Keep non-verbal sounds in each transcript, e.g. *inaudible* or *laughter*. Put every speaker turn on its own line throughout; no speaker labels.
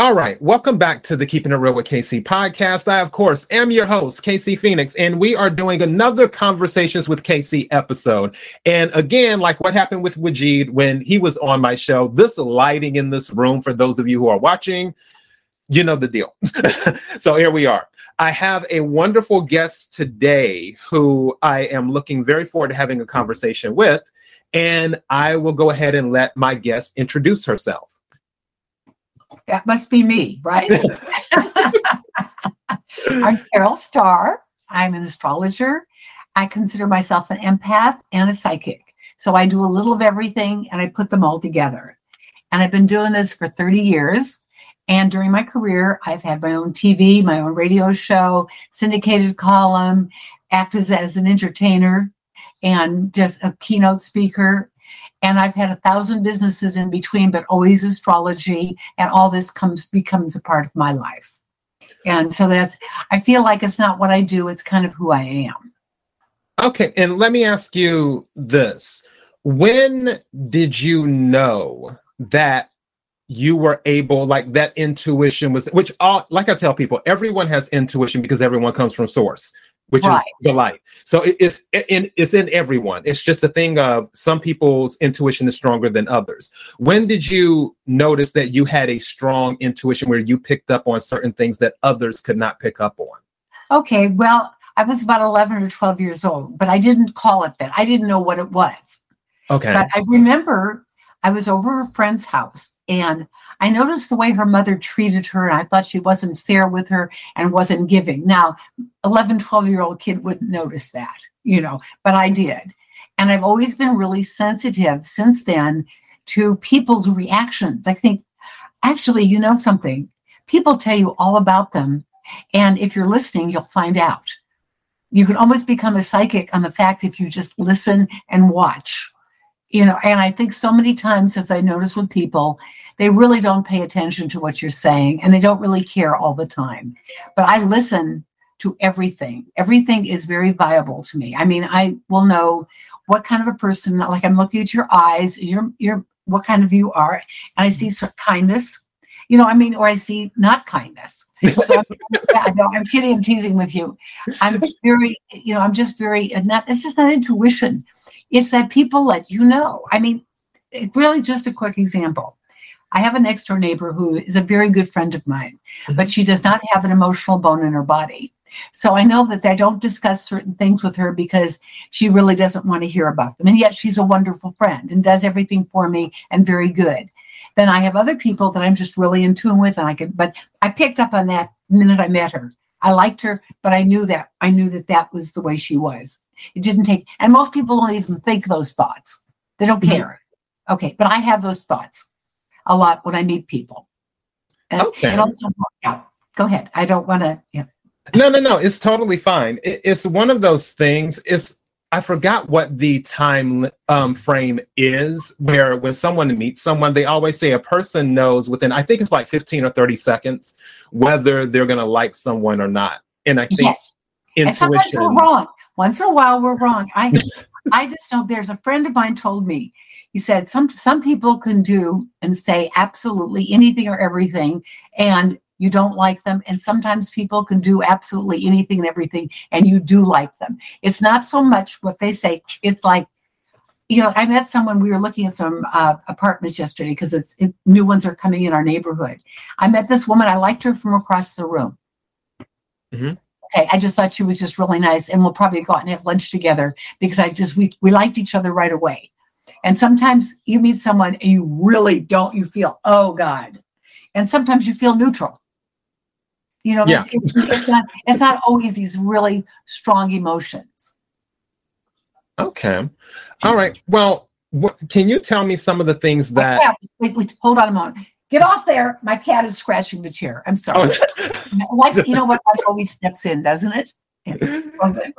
All right, welcome back to the Keeping It Real with KC podcast. I, of course, am your host, KC Phoenix, and we are doing another Conversations with KC episode. And again, like what happened with Wajid when he was on my show, this lighting in this room, for those of you who are watching, you know the deal. *laughs* so here we are. I have a wonderful guest today who I am looking very forward to having a conversation with. And I will go ahead and let my guest introduce herself.
That must be me, right? *laughs* *laughs* I'm Carol Starr. I'm an astrologer. I consider myself an empath and a psychic. So I do a little of everything and I put them all together. And I've been doing this for 30 years. And during my career, I've had my own TV, my own radio show, syndicated column, acted as an entertainer and just a keynote speaker and I've had a thousand businesses in between, but always astrology, and all this comes becomes a part of my life. And so that's I feel like it's not what I do; it's kind of who I am.
Okay, and let me ask you this: When did you know that you were able, like that intuition was, which all, like I tell people, everyone has intuition because everyone comes from source which right. is the light. So it, it's in it's in everyone. It's just a thing of some people's intuition is stronger than others. When did you notice that you had a strong intuition where you picked up on certain things that others could not pick up on?
Okay, well, I was about 11 or 12 years old, but I didn't call it that. I didn't know what it was.
Okay.
But I remember I was over a friend's house and I noticed the way her mother treated her. And I thought she wasn't fair with her and wasn't giving. Now, 11, 12 year old kid wouldn't notice that, you know, but I did. And I've always been really sensitive since then to people's reactions. I think, actually, you know something, people tell you all about them. And if you're listening, you'll find out. You can almost become a psychic on the fact if you just listen and watch you know and i think so many times as i notice with people they really don't pay attention to what you're saying and they don't really care all the time. But i listen to everything. Everything is very viable to me. I mean i will know what kind of a person like i'm looking at your eyes your your what kind of you are and i see sort of kindness. You know i mean or i see not kindness. So I'm, *laughs* I'm kidding i'm teasing with you. I'm very you know i'm just very it's just not intuition. It's that people let you know. I mean, really just a quick example. I have a next door neighbor who is a very good friend of mine, mm-hmm. but she does not have an emotional bone in her body. So I know that I don't discuss certain things with her because she really doesn't want to hear about them. And yet she's a wonderful friend and does everything for me and very good. Then I have other people that I'm just really in tune with and I can, but I picked up on that minute I met her. I liked her, but I knew that I knew that that was the way she was. It didn't take, and most people don't even think those thoughts. They don't mm-hmm. care. Okay, but I have those thoughts a lot when I meet people. And, okay. And also, yeah, go ahead. I don't want to. Yeah.
No, no, no. It's totally fine. It, it's one of those things. It's I forgot what the time um, frame is where when someone meets someone, they always say a person knows within, I think it's like 15 or 30 seconds, whether they're going to like someone or not. And I think yes.
intuition. And sometimes we're wrong. Once in a while, we're wrong. I, *laughs* I just know there's a friend of mine told me, he said, some, some people can do and say absolutely anything or everything. And you don't like them. And sometimes people can do absolutely anything and everything, and you do like them. It's not so much what they say, it's like, you know, I met someone, we were looking at some uh, apartments yesterday because it's it, new ones are coming in our neighborhood. I met this woman, I liked her from across the room. Mm-hmm. Okay, I just thought she was just really nice, and we'll probably go out and have lunch together because I just we we liked each other right away. And sometimes you meet someone and you really don't, you feel, oh God. And sometimes you feel neutral. You know, yeah. it's, it's, not, it's not always these really strong emotions.
Okay. All right. Well, what, can you tell me some of the things that. Cat,
wait, wait, hold on a moment. Get off there. My cat is scratching the chair. I'm sorry. Oh. *laughs* like, you know what? Life always steps in, doesn't it? Yeah. *laughs* Oh, okay.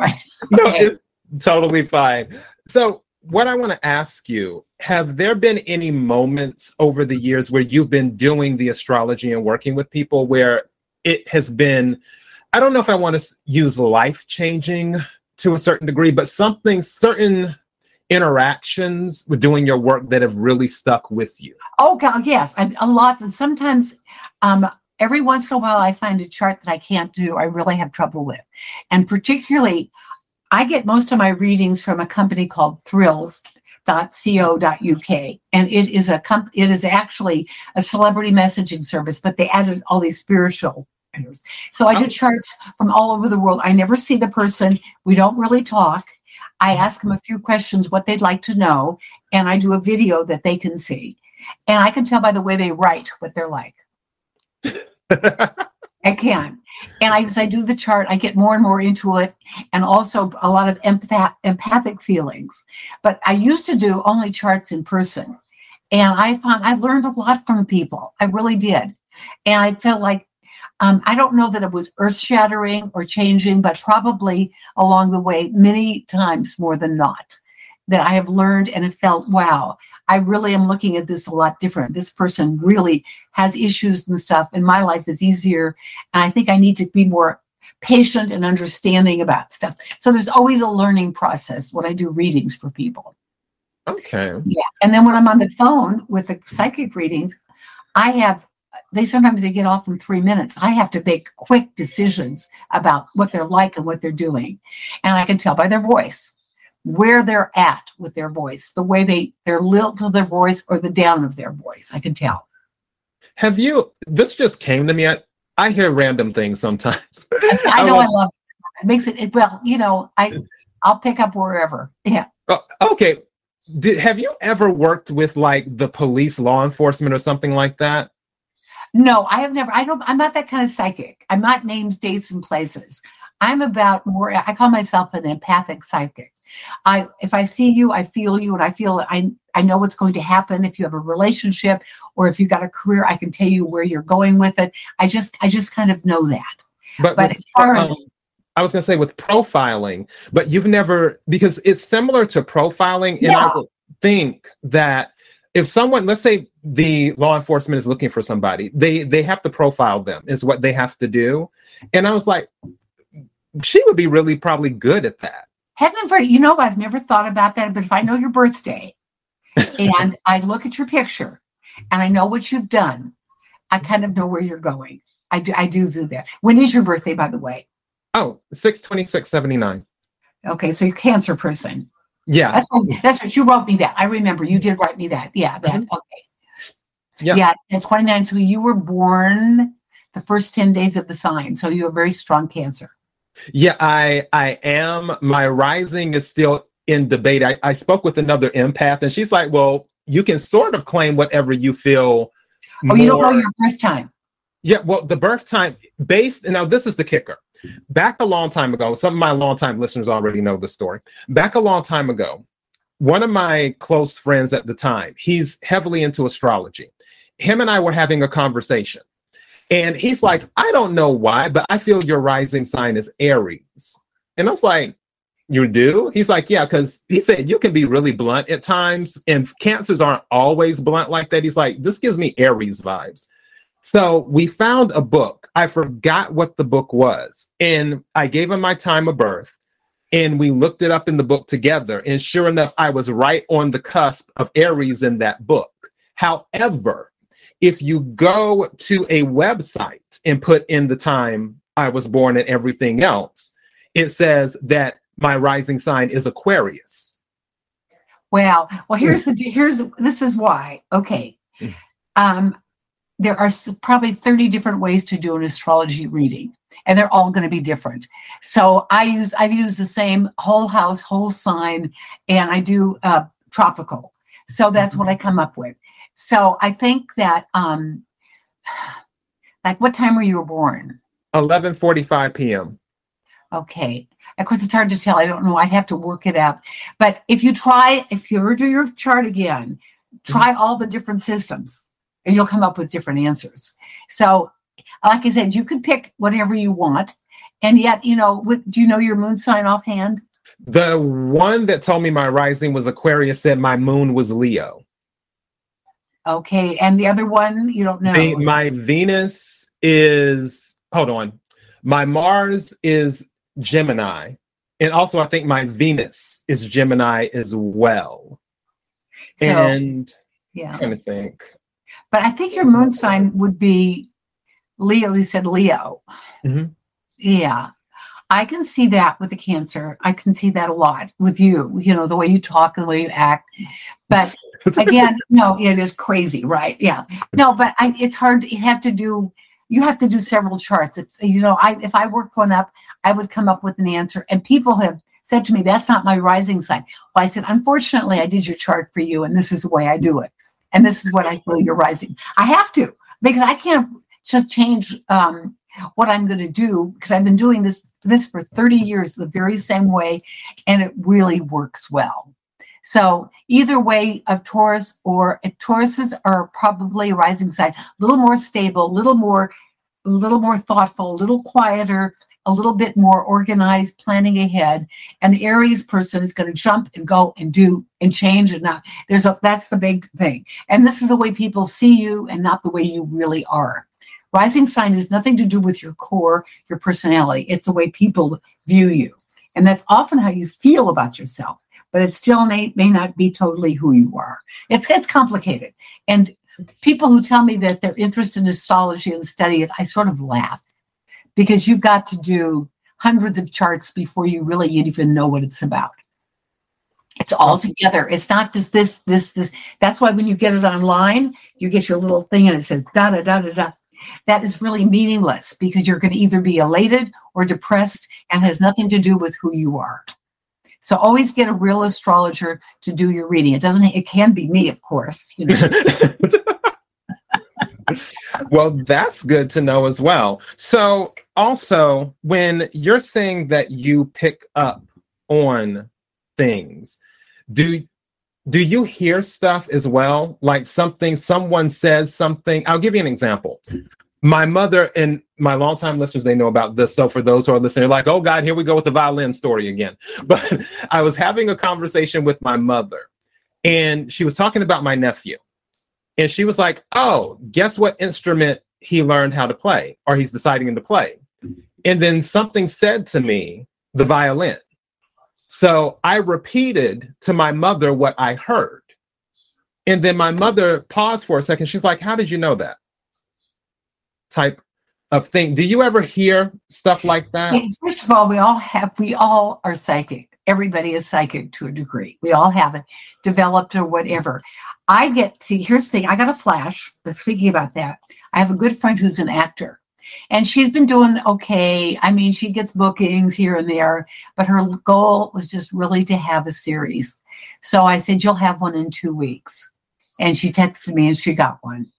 No, it's totally fine. So, what I want to ask you have there been any moments over the years where you've been doing the astrology and working with people where it has been, I don't know if I want to use life changing to a certain degree, but something certain interactions with doing your work that have really stuck with you?
Oh God, yes, I, a lot. And sometimes, um, every once in a while, I find a chart that I can't do. I really have trouble with, and particularly, I get most of my readings from a company called Thrills. .co.uk and it is a comp- it is actually a celebrity messaging service but they added all these spiritual so I do oh. charts from all over the world. I never see the person. We don't really talk. I mm-hmm. ask them a few questions, what they'd like to know, and I do a video that they can see. And I can tell by the way they write what they're like. *laughs* I can. And I, as I do the chart, I get more and more into it and also a lot of empath- empathic feelings. But I used to do only charts in person. And I found I learned a lot from people. I really did. And I felt like um, I don't know that it was earth shattering or changing, but probably along the way, many times more than not, that I have learned and have felt, wow, I really am looking at this a lot different. This person really has issues and stuff, and my life is easier. And I think I need to be more patient and understanding about stuff. So there's always a learning process when I do readings for people.
Okay.
Yeah. And then when I'm on the phone with the psychic readings, I have they sometimes they get off in three minutes. I have to make quick decisions about what they're like and what they're doing. And I can tell by their voice where they're at with their voice, the way they their lilt of their voice or the down of their voice. I can tell.
Have you this just came to me. I, I hear random things sometimes.
I, I *laughs* know I, I love it. It makes it, it well, you know, I I'll pick up wherever. Yeah.
Oh, okay. Did, have you ever worked with like the police, law enforcement, or something like that?
No, I have never. I don't. I'm not that kind of psychic. I'm not names, dates, and places. I'm about more. I call myself an empathic psychic. I if I see you, I feel you, and I feel I I know what's going to happen if you have a relationship or if you got a career. I can tell you where you're going with it. I just I just kind of know that.
But, but as far um, as I was going to say with profiling, but you've never because it's similar to profiling, and yeah. I would think that if someone let's say the law enforcement is looking for somebody they they have to profile them is what they have to do and i was like she would be really probably good at that
heaven for you know i've never thought about that but if i know your birthday *laughs* and i look at your picture and i know what you've done i kind of know where you're going i do i do do that when is your birthday by the way
oh 62679
okay so you're cancer person
yeah.
That's what, that's what you wrote me that. I remember you did write me that. Yeah. That. Mm-hmm. Okay. Yeah. Yeah. And 29. So you were born the first 10 days of the sign. So you have very strong cancer.
Yeah, I I am. My rising is still in debate. I, I spoke with another empath and she's like, well, you can sort of claim whatever you feel.
Oh, more. you don't know your birth time.
Yeah, well, the birth time based now this is the kicker. Back a long time ago, some of my longtime listeners already know the story. Back a long time ago, one of my close friends at the time, he's heavily into astrology. Him and I were having a conversation. And he's like, I don't know why, but I feel your rising sign is Aries. And I was like, You do? He's like, Yeah, because he said you can be really blunt at times, and cancers aren't always blunt like that. He's like, This gives me Aries vibes. So we found a book. I forgot what the book was. And I gave him my time of birth. And we looked it up in the book together. And sure enough, I was right on the cusp of Aries in that book. However, if you go to a website and put in the time I was born and everything else, it says that my rising sign is Aquarius.
Wow. Well, *laughs* here's the here's this is why. Okay. Um, there are probably 30 different ways to do an astrology reading and they're all going to be different so i use i've used the same whole house whole sign and i do uh, tropical so that's what i come up with so i think that um *sighs* like what time were you born
11:45 p.m.
okay of course it's hard to tell i don't know i'd have to work it out but if you try if you ever do your chart again try all the different systems and you'll come up with different answers. So, like I said, you can pick whatever you want. And yet, you know, what, do you know your moon sign offhand?
The one that told me my rising was Aquarius said my moon was Leo.
Okay. And the other one, you don't know.
The, my Venus is, hold on. My Mars is Gemini and also I think my Venus is Gemini as well.
So,
and
yeah.
I'm trying to think.
But I think your moon sign would be Leo. You said Leo.
Mhm.
Yeah. I can see that with the cancer. I can see that a lot with you, you know, the way you talk and the way you act. But again, no, it is crazy, right? Yeah. No, but I, it's hard. You have to do, you have to do several charts. It's, you know, I, if I worked one up, I would come up with an answer. And people have said to me, that's not my rising sign. Well, I said, unfortunately, I did your chart for you, and this is the way I do it. And this is what I feel you're rising. I have to, because I can't just change um, what I'm going to do because I've been doing this this for 30 years the very same way and it really works well. So either way of Taurus or Tauruses are probably rising sign, a little more stable, a little more a little more thoughtful, a little quieter, a little bit more organized, planning ahead. And the Aries person is going to jump and go and do and change and not. There's a that's the big thing. And this is the way people see you and not the way you really are. Rising sign has nothing to do with your core, your personality. It's the way people view you. And that's often how you feel about yourself, but it still may, may not be totally who you are. It's, it's complicated. And people who tell me that they're interested in astrology and study it, I sort of laugh because you've got to do hundreds of charts before you really even know what it's about. It's all together. It's not just this, this, this. That's why when you get it online, you get your little thing and it says da da da da da that is really meaningless because you're going to either be elated or depressed and has nothing to do with who you are. So always get a real astrologer to do your reading. It doesn't it can be me, of course, you know. *laughs*
well, that's good to know as well. So, also, when you're saying that you pick up on things, do do you hear stuff as well? Like something someone says something. I'll give you an example. My mother and my longtime listeners, they know about this. So for those who are listening, like, oh God, here we go with the violin story again. *laughs* But I was having a conversation with my mother, and she was talking about my nephew. And she was like, Oh, guess what instrument he learned how to play, or he's deciding to play. And then something said to me, the violin. So I repeated to my mother what I heard. And then my mother paused for a second. She's like, How did you know that? Type of thing. Do you ever hear stuff like that?
First of all, we all have, we all are psychic. Everybody is psychic to a degree. We all have it developed or whatever. I get, see, here's the thing I got a flash. Speaking about that, I have a good friend who's an actor and she's been doing okay. I mean, she gets bookings here and there, but her goal was just really to have a series. So I said, You'll have one in two weeks. And she texted me and she got one.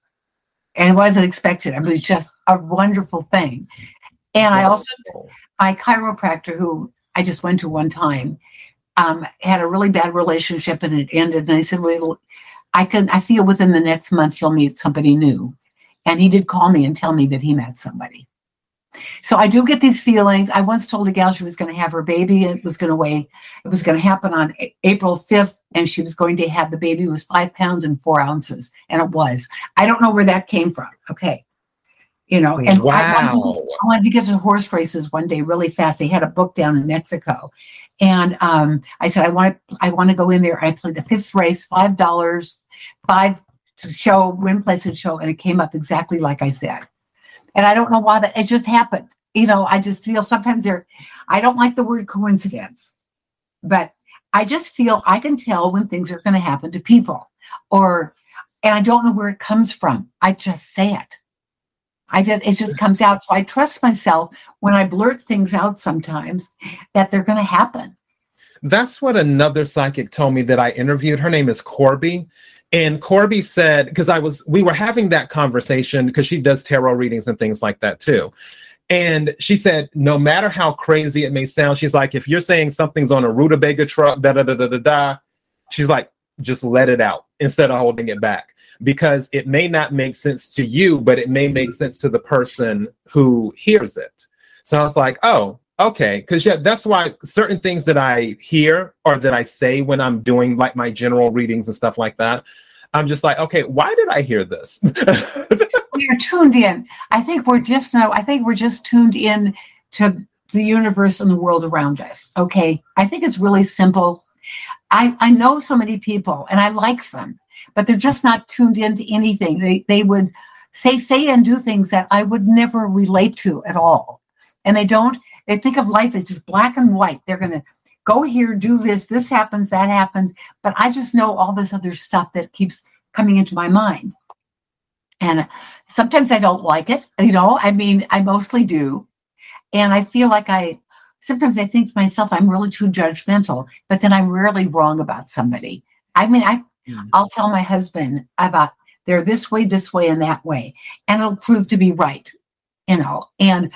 And it wasn't expected. I mean, it was just a wonderful thing. And I also, my chiropractor, who I just went to one time, um, had a really bad relationship and it ended. And I said, Well, I can, I feel within the next month you'll meet somebody new. And he did call me and tell me that he met somebody. So I do get these feelings. I once told a gal she was going to have her baby. It was going to weigh, it was going to happen on A- April 5th, and she was going to have the baby it was five pounds and four ounces. And it was. I don't know where that came from. Okay. You know, and
wow.
I, wanted to, I wanted to get to horse races one day really fast. They had a book down in Mexico. And um, I said, I want to, I want to go in there. I played the fifth race, five dollars, five to show, win, place, and show, and it came up exactly like I said. And I don't know why that it just happened. You know, I just feel sometimes there, I don't like the word coincidence, but I just feel I can tell when things are going to happen to people, or, and I don't know where it comes from. I just say it. I just it just comes out. So I trust myself when I blurt things out sometimes that they're going to happen.
That's what another psychic told me that I interviewed. Her name is Corby. And Corby said, because I was, we were having that conversation because she does tarot readings and things like that too. And she said, no matter how crazy it may sound, she's like, if you're saying something's on a rutabaga truck, da da da da da da, she's like, just let it out instead of holding it back because it may not make sense to you, but it may make sense to the person who hears it. So I was like, oh, okay. Because yeah, that's why certain things that I hear or that I say when I'm doing like my general readings and stuff like that, I'm just like, okay, why did I hear this? *laughs*
we're tuned in. I think we're just now. I think we're just tuned in to the universe and the world around us. Okay. I think it's really simple. I, I know so many people and I like them, but they're just not tuned into anything. They they would say say and do things that I would never relate to at all. And they don't, they think of life as just black and white. They're gonna go here, do this, this happens, that happens. But I just know all this other stuff that keeps coming into my mind. And sometimes I don't like it, *laughs* you know. I mean, I mostly do. And I feel like I sometimes I think to myself, I'm really too judgmental, but then I'm rarely wrong about somebody. I mean, I mm. I'll tell my husband about they're this way, this way, and that way, and it'll prove to be right, you know. And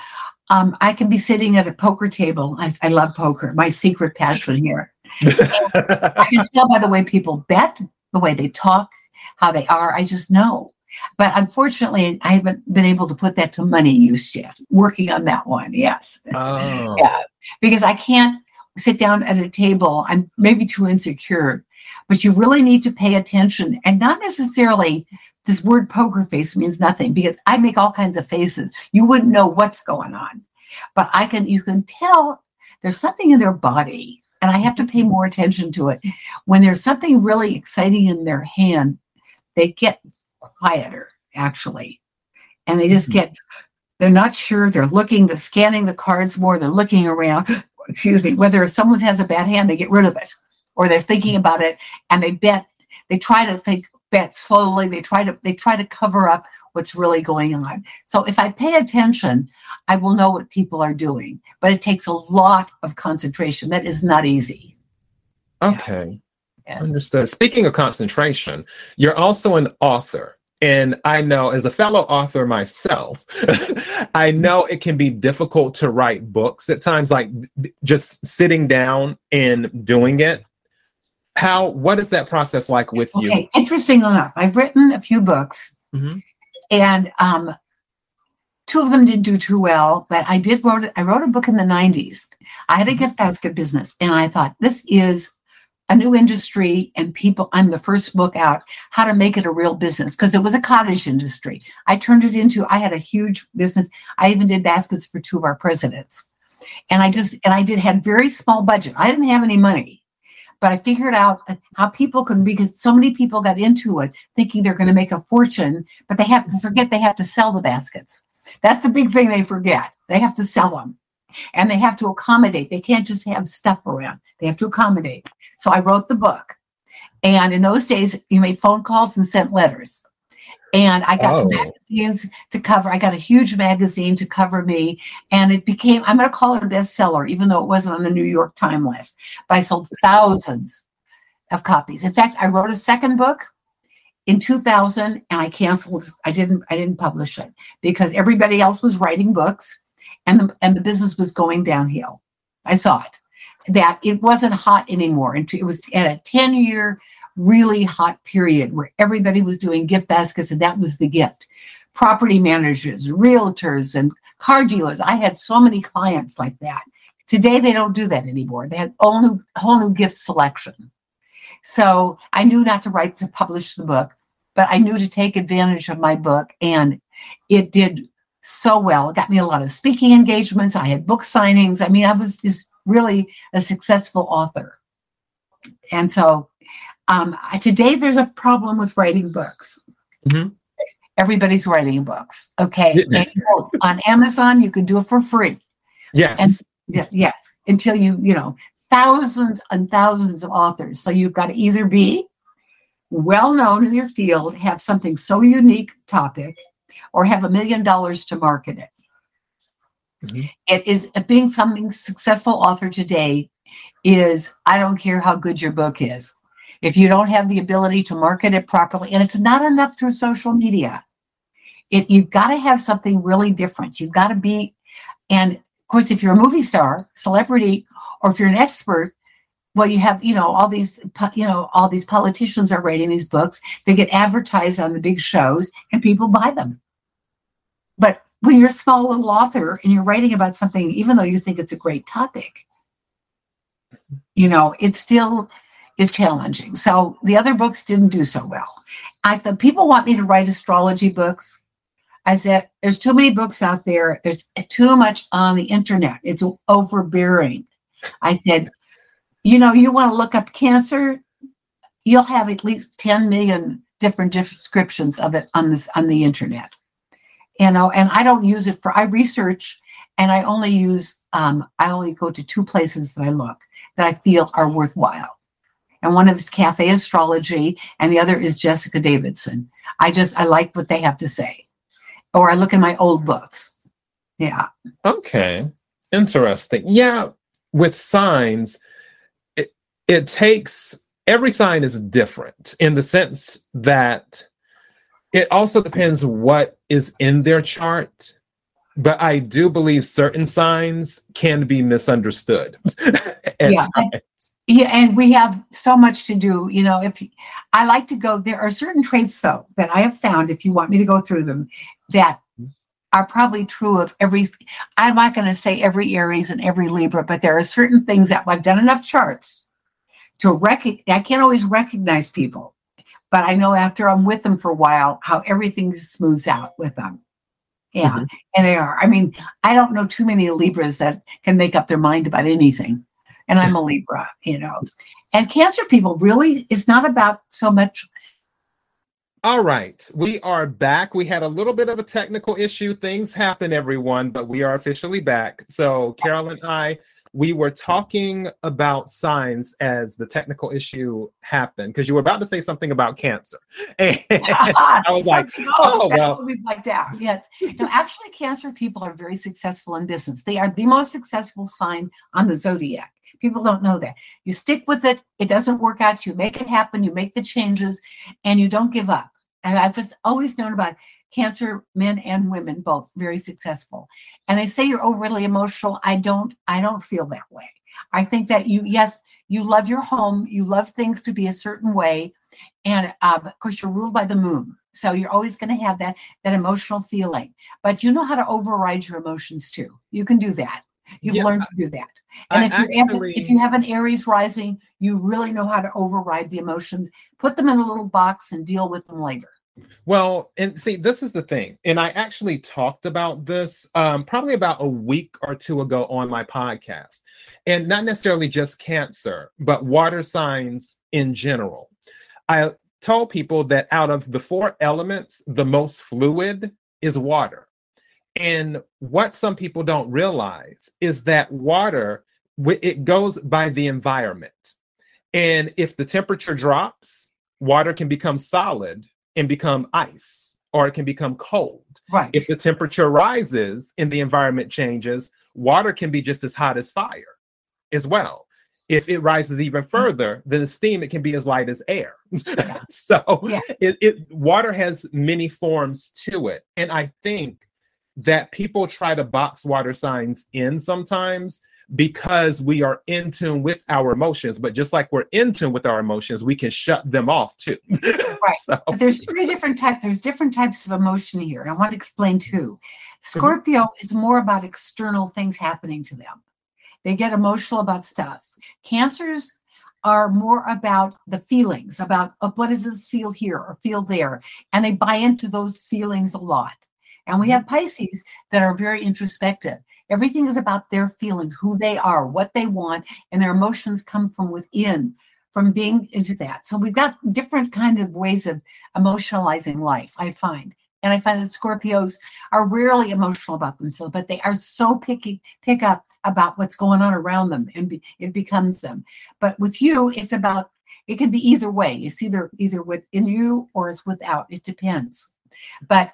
um, I can be sitting at a poker table. I, I love poker, my secret passion here. *laughs* I can tell by the way people bet, the way they talk, how they are. I just know. But unfortunately, I haven't been able to put that to money use yet. Working on that one, yes. Oh. yeah, because I can't sit down at a table. I'm maybe too insecure, but you really need to pay attention and not necessarily this word poker face means nothing because I make all kinds of faces. You wouldn't know what's going on, but I can, you can tell there's something in their body and I have to pay more attention to it. When there's something really exciting in their hand, they get quieter actually and they just mm-hmm. get they're not sure they're looking they're scanning the cards more they're looking around *gasps* excuse me whether someone has a bad hand they get rid of it or they're thinking mm-hmm. about it and they bet they try to think slowly they try to they try to cover up what's really going on so if i pay attention i will know what people are doing but it takes a lot of concentration that is not easy
okay yeah. Understood. Speaking of concentration, you're also an author. And I know, as a fellow author myself, *laughs* I know it can be difficult to write books at times, like just sitting down and doing it. How, what is that process like with you? Okay,
interesting enough, I've written a few books, mm-hmm. and um, two of them didn't do too well, but I did wrote I wrote a book in the 90s. I had a mm-hmm. gift basket business, and I thought this is a new industry and people i'm the first book out how to make it a real business because it was a cottage industry i turned it into i had a huge business i even did baskets for two of our presidents and i just and i did had very small budget i didn't have any money but i figured out uh, how people can because so many people got into it thinking they're going to make a fortune but they have to forget they have to sell the baskets that's the big thing they forget they have to sell them and they have to accommodate. They can't just have stuff around. They have to accommodate. So I wrote the book. And in those days, you made phone calls and sent letters. And I got oh. magazines to cover. I got a huge magazine to cover me. And it became, I'm going to call it a bestseller, even though it wasn't on the New York Times list. But I sold thousands of copies. In fact, I wrote a second book in 2000 and I canceled. I didn't, I didn't publish it because everybody else was writing books and the, and the business was going downhill. I saw it that it wasn't hot anymore. And it was at a 10 year, really hot period where everybody was doing gift baskets, and that was the gift. Property managers, realtors, and car dealers. I had so many clients like that. Today, they don't do that anymore. They have whole new, whole new gift selection. So I knew not to write to publish the book, but I knew to take advantage of my book, and it did so well. It got me a lot of speaking engagements. I had book signings. I mean, I was just really a successful author. And so um, today there's a problem with writing books. Mm-hmm. Everybody's writing books. Okay. on Amazon, you can do it for free.
Yes.
And yes, until you, you know, thousands and thousands of authors. So you've got to either be well known in your field, have something so unique topic, or have a million dollars to market it. Mm-hmm. It is being something successful author today is I don't care how good your book is. If you don't have the ability to market it properly, and it's not enough through social media, it you've got to have something really different. You've got to be, and of course, if you're a movie star, celebrity, or if you're an expert, well, you have, you know, all these, you know, all these politicians are writing these books. They get advertised on the big shows, and people buy them. But when you're a small little author and you're writing about something, even though you think it's a great topic, you know, it's still is challenging. So the other books didn't do so well. I thought people want me to write astrology books. I said, there's too many books out there. There's too much on the internet. It's overbearing. I said, you know, you want to look up cancer, you'll have at least 10 million different descriptions of it on this on the internet. You know, and I don't use it for I research and I only use um, I only go to two places that I look that I feel are worthwhile. And one of is Cafe Astrology, and the other is Jessica Davidson. I just I like what they have to say, or I look in my old books. Yeah.
Okay. Interesting. Yeah. With signs, it, it takes every sign is different in the sense that it also depends what is in their chart but I do believe certain signs can be misunderstood. *laughs*
yeah, yeah, and we have so much to do. You know, if I like to go, there are certain traits though that I have found. If you want me to go through them, that are probably true of every. I'm not going to say every Aries and every Libra, but there are certain things that I've done enough charts to recognize. I can't always recognize people, but I know after I'm with them for a while how everything smooths out with them. Yeah, mm-hmm. and they are. I mean, I don't know too many Libras that can make up their mind about anything. And I'm a Libra, you know. And Cancer people really is not about so much.
All right, we are back. We had a little bit of a technical issue. Things happen, everyone, but we are officially back. So, Carol and I we were talking about signs as the technical issue happened because you were about to say something about cancer. *laughs* And I was like, oh, oh well.
we like that. Yes. No, actually, cancer people are very successful in business. They are the most successful sign on the zodiac. People don't know that. You stick with it, it doesn't work out, you make it happen, you make the changes, and you don't give up. And I've just always known about cancer men and women both very successful. And they say you're overly emotional. I don't i don't feel that way. I think that you yes you love your home. You love things to be a certain way. And um, of course you're ruled by the moon. So you're always going to have that that emotional feeling. But you know how to override your emotions too. You can do that. You've yeah, learned to do that. And I if you if you have an aries rising you really know how to override the emotions. Put them in a little box and deal with them later
well, and see, this is the thing, and I actually talked about this um, probably about a week or two ago on my podcast, and not necessarily just cancer, but water signs in general. I told people that out of the four elements, the most fluid is water. And what some people don't realize is that water it goes by the environment. And if the temperature drops, water can become solid and become ice or it can become cold.
Right.
If the temperature rises and the environment changes, water can be just as hot as fire as well. If it rises even mm-hmm. further, then the steam it can be as light as air. *laughs* so yeah. it, it water has many forms to it. And I think that people try to box water signs in sometimes because we are in tune with our emotions. But just like we're in tune with our emotions, we can shut them off too. *laughs*
right. so. There's three different types. There's different types of emotion here. I want to explain two. Mm-hmm. Scorpio mm-hmm. is more about external things happening to them. They get emotional about stuff. Cancers are more about the feelings, about uh, what does this feel here or feel there. And they buy into those feelings a lot. And we mm-hmm. have Pisces that are very introspective. Everything is about their feelings, who they are, what they want, and their emotions come from within, from being into that. So we've got different kind of ways of emotionalizing life, I find. And I find that Scorpios are rarely emotional about themselves, but they are so picky, pick up about what's going on around them and be, it becomes them. But with you, it's about it can be either way. It's either either within you or it's without. It depends. But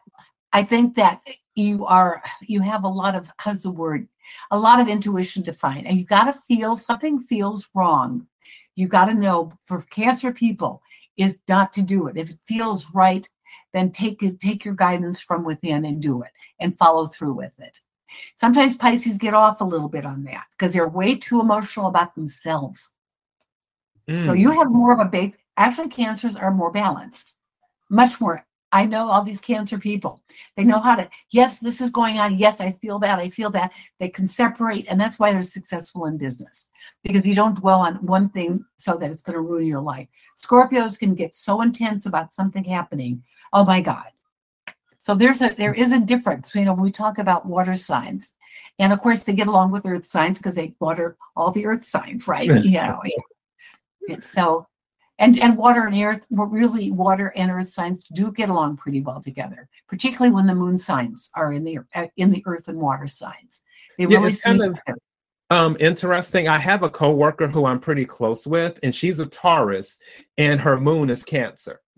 I think that you are you have a lot of how's the word a lot of intuition to find and you got to feel something feels wrong. You got to know for cancer people is not to do it. If it feels right then take it take your guidance from within and do it and follow through with it. Sometimes pisces get off a little bit on that because they're way too emotional about themselves. Mm. so you have more of a big actually cancers are more balanced much more I know all these cancer people. They know how to, yes, this is going on. Yes, I feel that. I feel that. They can separate. And that's why they're successful in business because you don't dwell on one thing so that it's going to ruin your life. Scorpios can get so intense about something happening. Oh my God. So there's a there is a difference. You know, when we talk about water signs, and of course they get along with earth signs because they water all the earth signs, right? you know, and so and and water and earth, really water and earth signs do get along pretty well together, particularly when the moon signs are in the uh, in the earth and water signs. They
Yeah,
really
kind of um interesting. I have a coworker who I'm pretty close with, and she's a Taurus, and her moon is Cancer. *laughs*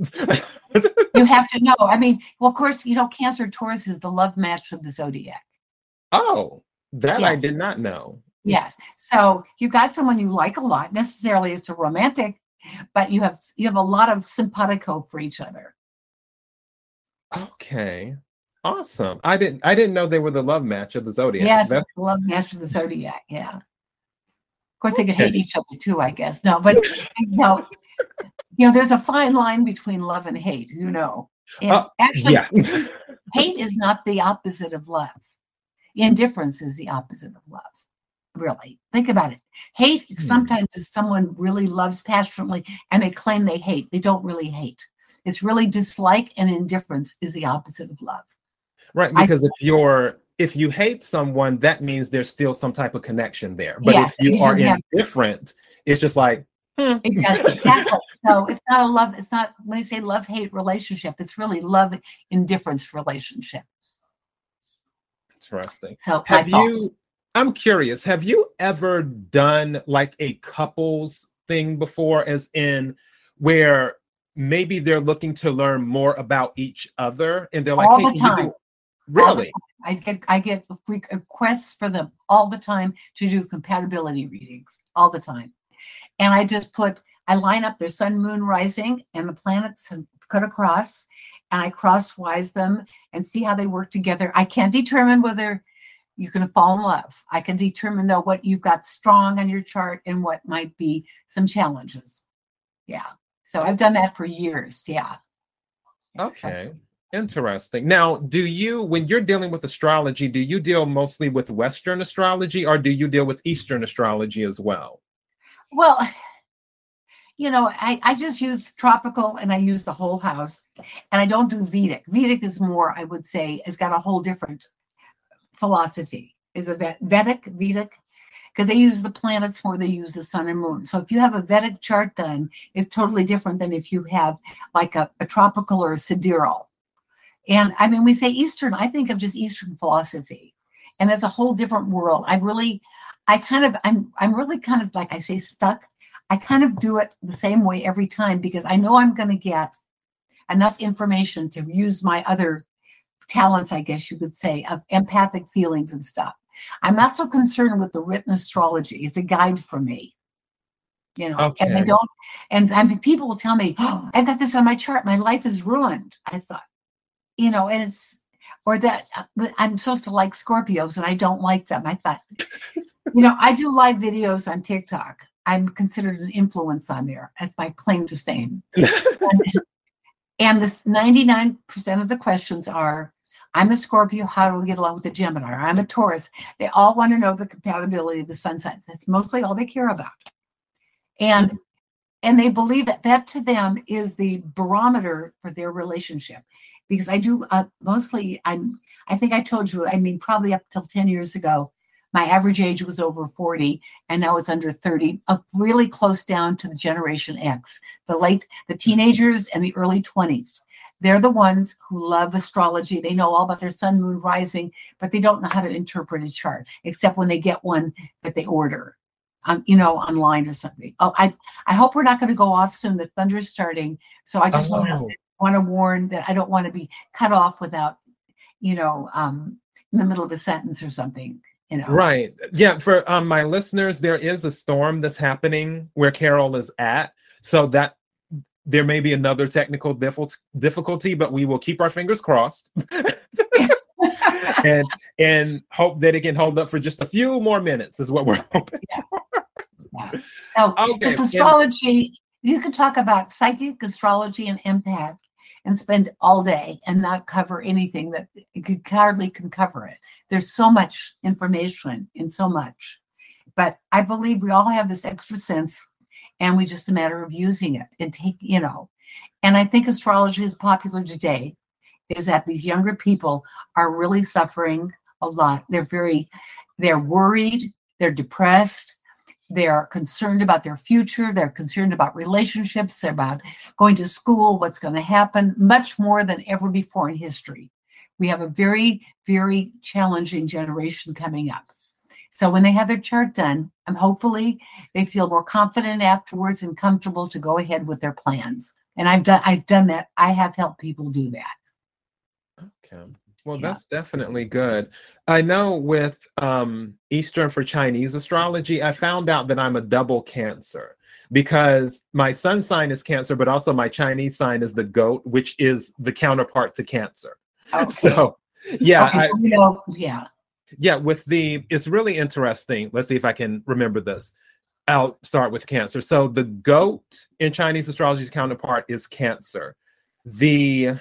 you have to know. I mean, well, of course, you know, Cancer Taurus is the love match of the zodiac.
oh, that I did not know.
Yes. So you've got someone you like a lot. Necessarily, it's a romantic, but you have you have a lot of simpatico for each other.
Okay. Awesome. I didn't I didn't know they were the love match of the zodiac.
yes,
That's
the love match of the zodiac. Yeah. Of course, they could hate each other too, I guess. No, but you know, *laughs* you know, there's a fine line between love and hate. You know, and
Uh,
actually,
yeah.
hate is not the opposite of love. Indifference is the opposite of love. Really, think about it. Hate
Hmm.
sometimes is someone really loves passionately and they claim they hate. They don't really hate. It's really dislike and indifference is the opposite of love.
right.
I-
Because if you're if you hate someone, that means there's still some type of connection there. But
Yes,
if you are
you
indifferent, it's just like hmm.
Exactly. exactly. So it's not a love. It's not when I say love hate relationship. It's really love indifference relationship.
interesting.
So
Have you I'm curious, have you ever done like a couples thing before, as in where maybe they're looking to learn more about each other and they're like,
All the time.
do-"
All the
Really?
time. I get I get requests for them all the time to do compatibility readings all the time, and I just put I line up their sun, moon, rising, and the planets and cut across, and I crosswise them and see how they work together. I can't determine whether you can fall in love. I can determine though what you've got strong on your chart and what might be some challenges. Yeah. So I've done that for years. Yeah. So-
Okay. Interesting. Now, do you, when you're dealing with astrology, do you deal mostly with Western astrology or do you deal with Eastern astrology as well?
Well, you know, I, I just use tropical and I use the whole house and I don't do Vedic. Vedic is more, I would say, it's got a whole different philosophy. Is a Ve- Vedic, Vedic, because they use the planets more, they use the sun and moon. So if you have a Vedic chart done, it's totally different than if you have like a, a tropical or a sidereal. And I mean, we say Eastern, I think of just Eastern philosophy. And it's a whole different world. I really, I kind of, I'm, I'm really kind of like I say, stuck. I kind of do it the same way every time because I know I'm going to get enough information to use my other talents, I guess you could say, of empathic feelings and stuff. I'm not so concerned with the written astrology. It's a guide for me. You know, okay. and I don't, and I mean, people will tell me, oh, I got this on my chart. My life is ruined. I thought, you know, and it's, or that I'm supposed to like Scorpios and I don't like them. I thought, you know, I do live videos on TikTok. I'm considered an influence on there as my claim to fame. *laughs* And this 99% of the questions are I'm a Scorpio, how do we get along with the Gemini? I'm a Taurus. They all want to know the compatibility of the sun signs. That's mostly all they care about. And and they believe that that to them is the barometer for their relationship because i do uh, mostly i'm i think i told you i mean probably up till 10 years ago my average age was over 40 and now it's under 30 up really close down to the generation x the late the teenagers and the early 20s they're the ones who love astrology they know all about their sun moon rising but they don't know how to interpret a chart except when they get one that they order um, you know online or something oh i i hope we're not going to go off soon the thunder is starting so i just want to
Oh,
want to warn that I don't want to be cut off without, you know, um, in the middle of a sentence or something. You know,
right. Yeah. For um, my listeners, there is a storm that's happening where Carol is at. So that there may be another technical difficulty, but we will keep our fingers crossed and and hope that it can hold up for just a few more minutes is what we're hoping.
So
Okay.
this
and-
astrology, you can talk about psychic astrology and empath and spend all day and not cover anything that could hardly can cover it. There's so much information in so much. But I believe we all have this extra sense and we just a matter of using it and take, you know. And I think astrology is popular today. is that these younger people are really suffering a lot. They're very, they're worried, they're depressed, they're concerned about their future, they're concerned about relationships, they're about going to school, what's going to happen, much more than ever before in history. We have a very, very challenging generation coming up. So when they have their chart done, and hopefully they feel more confident afterwards and comfortable to go ahead with their plans. And I've done I've done that. I have helped people do that.
Okay. Well, yeah. that's definitely good. I know with um, Eastern for Chinese astrology, I found out that I'm a double Cancer because my sun sign is Cancer, but also my Chinese sign is the goat, which is the counterpart to Cancer. *laughs* Okay. So, yeah. Okay, so
I, you know, yeah.
Yeah, with the, it's really interesting. Let's see if I can remember this. I'll start with Cancer. So the goat in Chinese astrology's counterpart is Cancer. The,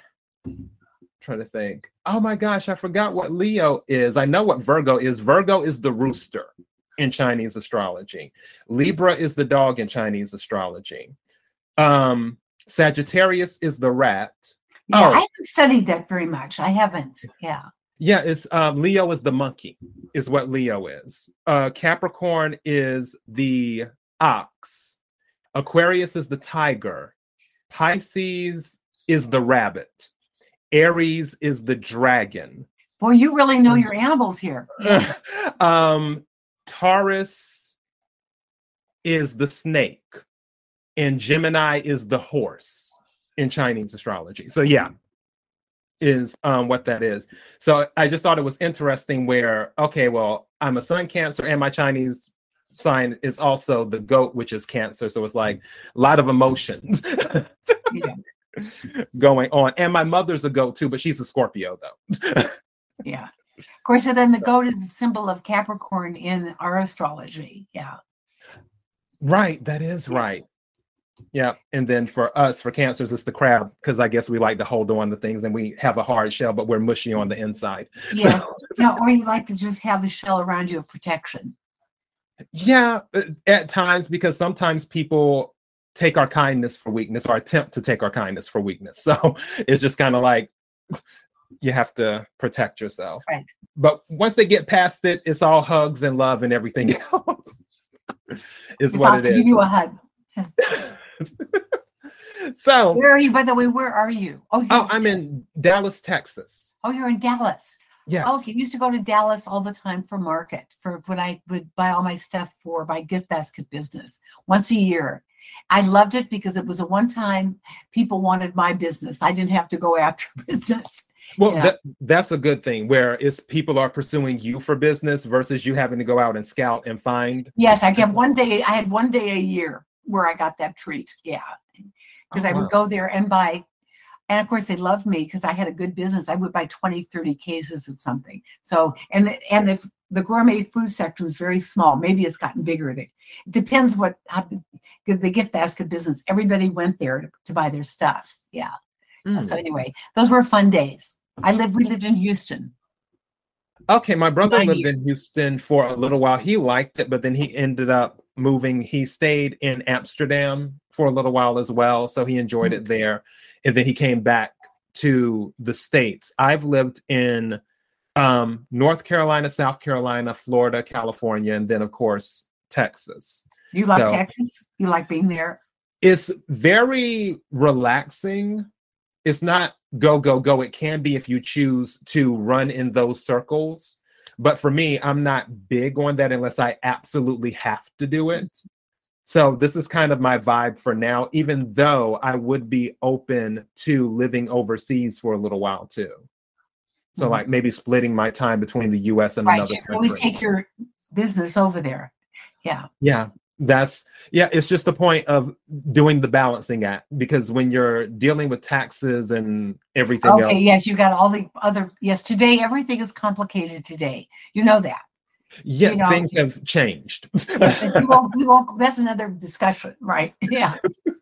I'm trying to think. Oh my gosh, I forgot what Leo is. I know what Virgo is. Virgo is the rooster in Chinese astrology. Libra is the dog in Chinese astrology. Um, Sagittarius is the rat.
Yeah, oh. I haven't studied that very much. I haven't. Yeah.
Yeah, it's um, Leo is the monkey, is what Leo is. Uh, Capricorn is the ox. Aquarius is the tiger. Pisces is the rabbit. Aries is the dragon.
Boy, you really know your *laughs* animals here. *laughs*
um, Taurus is the snake, and Gemini is the horse in Chinese astrology. So yeah, is um, what that is. So I just thought it was interesting. Where okay, well, I'm a Sun Cancer, and my Chinese sign is also the goat, which is Cancer. So it's like a lot of emotions. yeah *laughs* going on. And my mother's a goat too, but she's a Scorpio though.
yeah. Of course, and then the goat is the symbol of Capricorn in our astrology. Yeah.
Right. That is right. Yeah. And then for us, for cancers, it's the crab, because I guess we like to hold on to things and we have a hard shell, but we're mushy on the inside. *laughs*
Yes. So. yeah, or you like to just have a shell around you of protection.
Yeah, uh, at times, because sometimes people take our kindness for weakness or attempt to take our kindness for weakness. *laughs* So it's just kind of like you have to protect yourself.
Right.
But once they get past it, it's all hugs and love and everything *laughs* else. is
it's
what it is.
Give you a hug. *laughs*
so
where are you? By the way, where are you?
Oh, oh I'm in Dallas, Texas.
Oh, you're in Dallas.
Yeah.
Oh, okay. Used to go to Dallas all the time for market for when I would buy all my stuff for my gift basket business once a year. I loved it because it was a one time people wanted my business. I didn't have to go after *laughs* business.
Well, yeah. that, that's a good thing where it's people are pursuing you for business versus you having to go out and scout and find.
Yes, I get one day, I had one day a year where I got that treat. Yeah. Because oh, I would wow. go there and buy and of course they loved me because i had a good business. I would buy 20 30 cases of something. So and and if the gourmet food section is very small maybe it's gotten bigger. It depends what how, the gift basket business. Everybody went there to, to buy their stuff. Yeah. Mm. so anyway those were fun days. I lived we lived in houston.
Okay my brother lived in houston for a little while. He liked it but then he ended up moving he stayed in amsterdam for a little while as well so he enjoyed mm-hmm. it there and then he came back to the states. I've lived in um, North Carolina, South Carolina, Florida, California, and then of course Texas.
You like so, Texas? You like being there?
It's very relaxing. It's not go go go. It can be if you choose to run in those circles. But for me, I'm not big on that unless I absolutely have to do it. So this is kind of my vibe for now, even though I would be open to living overseas for a little while too. So mm-hmm. like maybe splitting my time between the US and right. another country.
Always take your business over there. Yeah.
Yeah. That's yeah, it's just the point of doing the balancing act because when you're dealing with taxes and everything
okay,
else.
yes, you got all the other yes, today everything is complicated today. You know that.
Yeah, you know, things have changed.
we won't, we won't, that's another discussion, right? *laughs* Yeah.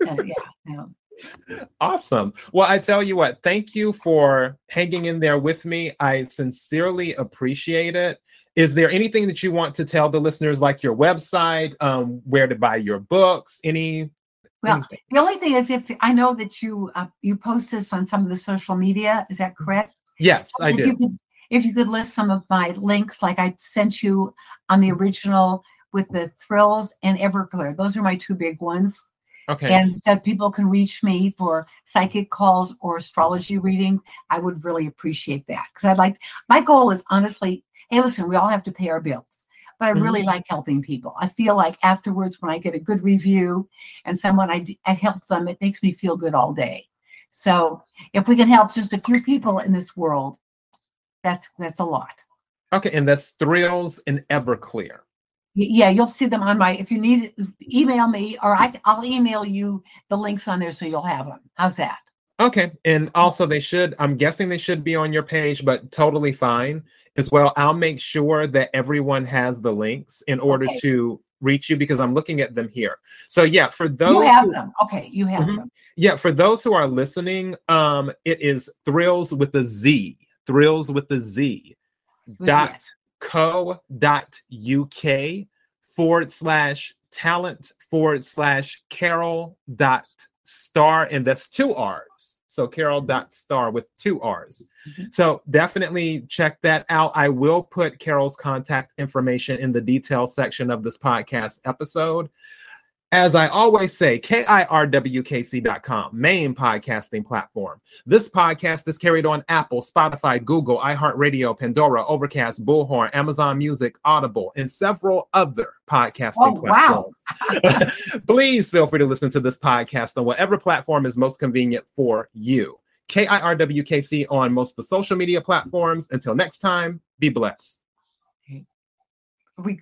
Uh, yeah. yeah.
Awesome. Well, I tell you what, thank you for hanging in there with me. I sincerely appreciate it. Is there anything that you want to tell the listeners, like your website, um, where to buy your books, any
Well,
Anything.
the only thing is, if I know that you uh, you post this on some of the social media, is that correct?
Yes, I
if
do.
You could, if you could list some of my links, like I sent you on the original with the Thrillz and Everclear. Those are my two big ones.
Okay.
And so people can reach me for psychic calls or astrology reading. I would really appreciate that because I'd like my goal is honestly, hey, listen, we all have to pay our bills, but I really
Mhm.
like helping people. I feel like afterwards, when I get a good review and someone I, I help them, it makes me feel good all day. So if we can help just a few people in this world, that's that's a lot.
okay, and that's Thrillz and Everclear.
Yeah, you'll see them on my. If you need, email me or I, I'll email you the links on there so you'll have them. How's that?
Okay, and also they should. I'm guessing they should be on your page, but totally fine as well. I'll make sure that everyone has the links in order
Okay.
to reach you because I'm looking at them here. So yeah, for those
You have
who-
them. Okay, you have
Mhm.
them.
Yeah, for those who are listening, um, it is Thrillz with a Z, Thrillz with the Z
With
dot
yes.
co dot uk forward slash talent forward slash carol dot star, and that's two R's. So carol dot star with two R's.
Mhm.
So definitely check that out. I will put Carol's contact information in the details section of this podcast episode. As I always say, KIRWKC.com, main podcasting platform. This podcast is carried on Apple, Spotify, Google, iHeartRadio, Pandora, Overcast, Bullhorn, Amazon Music, Audible, and several other podcasting
Oh, wow.
platforms. *laughs* Please feel free to listen to this podcast on whatever platform is most convenient for you. KIRWKC on most of the social media platforms. Until next time, be blessed.
We